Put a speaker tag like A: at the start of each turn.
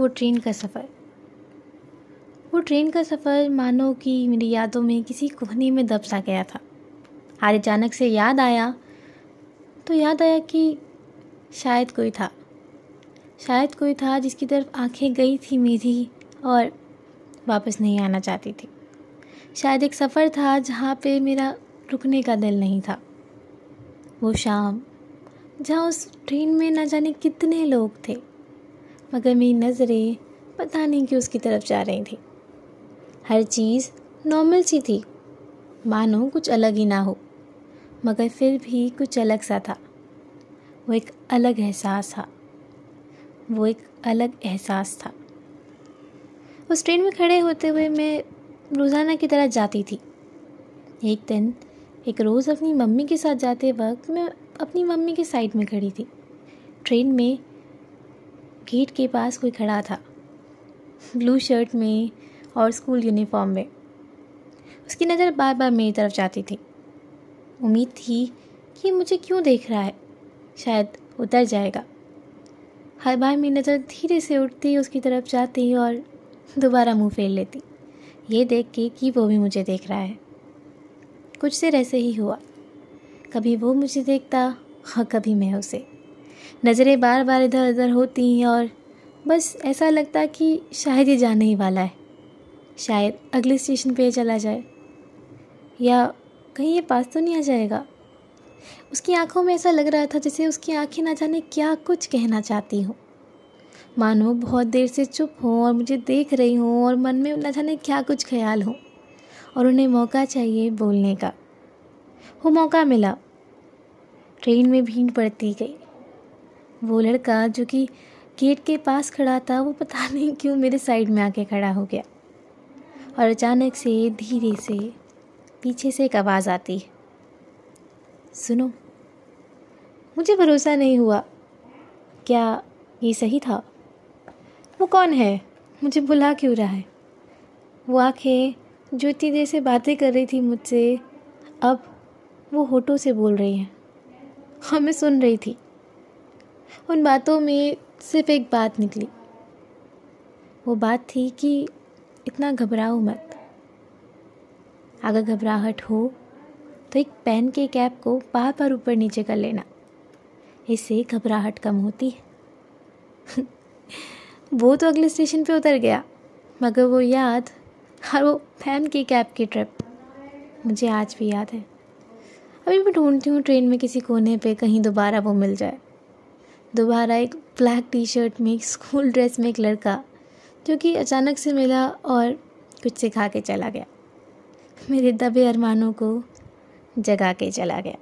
A: वो ट्रेन का सफ़र। वो ट्रेन का सफ़र मानो कि मेरी यादों में किसी कोहनी में दब सा गया था। आज अचानक से याद आया तो याद आया कि शायद कोई था। शायद कोई था जिसकी तरफ़ आँखें गई थी मेरी और वापस नहीं आना चाहती थी। शायद एक सफ़र था जहाँ पे मेरा रुकने का दिल नहीं था। वो शाम, जहाँ उस ट्रेन में ना जाने कितने लोग थे। मगर मेरी नज़रें पता नहीं कि उसकी तरफ़ जा रही थी। हर चीज़ नॉर्मल सी थी। मानो कुछ अलग ही ना हो, मगर फिर भी कुछ अलग सा था। वो एक अलग एहसास था। वो एक अलग एहसास था। उस ट्रेन में खड़े होते हुए मैं रोज़ाना की तरह जाती थी। एक दिन, एक रोज़ अपनी मम्मी के साथ जाते वक्त मैं अपनी मम्मी के साइड में खड़ी थी। ट्रेन में गेट के पास कोई खड़ा था। ब्लू शर्ट में और स्कूल यूनिफॉर्म में। उसकी नज़र बार बार मेरी तरफ़ जाती थी। उम्मीद थी कि मुझे क्यों देख रहा है। शायद उतर जाएगा। हर बार मेरी नज़र धीरे से उठती, उसकी तरफ़ जाती और दोबारा मुँह फेर लेती। ये देख के कि वो भी मुझे देख रहा है। कुछ देर ऐसे ही हुआ। कभी वो मुझे देखता और कभी मैं उसे। नज़रें बार बार इधर उधर होती हैं और बस ऐसा लगता कि शायद ये जाने ही वाला है। शायद अगले स्टेशन पे चला जाए। या कहीं ये पास तो नहीं आ जाएगा। उसकी आँखों में ऐसा लग रहा था जैसे उसकी आँखें ना जाने क्या कुछ कहना चाहती हूँ। मानो बहुत देर से चुप हो और मुझे देख रही हूँ और मन में न जाने क्या कुछ ख्याल हो और उन्हें मौका चाहिए बोलने का। वो मौका मिला। ट्रेन में भीड़ पड़ती गई। वो लड़का जो कि गेट के पास खड़ा था, वो पता नहीं क्यों मेरे साइड में आके खड़ा हो गया। और अचानक से धीरे से पीछे से एक आवाज़ आती। है सुनो, मुझे भरोसा नहीं हुआ। क्या ये सही था? वो कौन है? मुझे बुला क्यों रहा है? वो आँखें जो इतनी देर से बातें कर रही थी मुझसे, अब वो होठों से बोल रही हैं। हाँ मैं सुन रही थी। उन बातों में सिर्फ़ एक बात निकली। वो बात थी कि इतना घबराओ मत। अगर घबराहट हो तो एक पेन के कैप को बार बार ऊपर नीचे कर लेना। इससे घबराहट कम होती है। वो तो अगले स्टेशन पे उतर गया, मगर वो याद, और वो फ़ैन की कैब की ट्रिप। मुझे आज भी याद है। अभी मैं ढूंढती हूँ ट्रेन में किसी कोने पे कहीं दोबारा वो मिल जाए। दोबारा एक ब्लैक टी शर्ट में, एक स्कूल ड्रेस में एक लड़का, जो कि अचानक से मिला और कुछ सिखा के चला गया। मेरे दबे अरमानों को जगा के चला गया।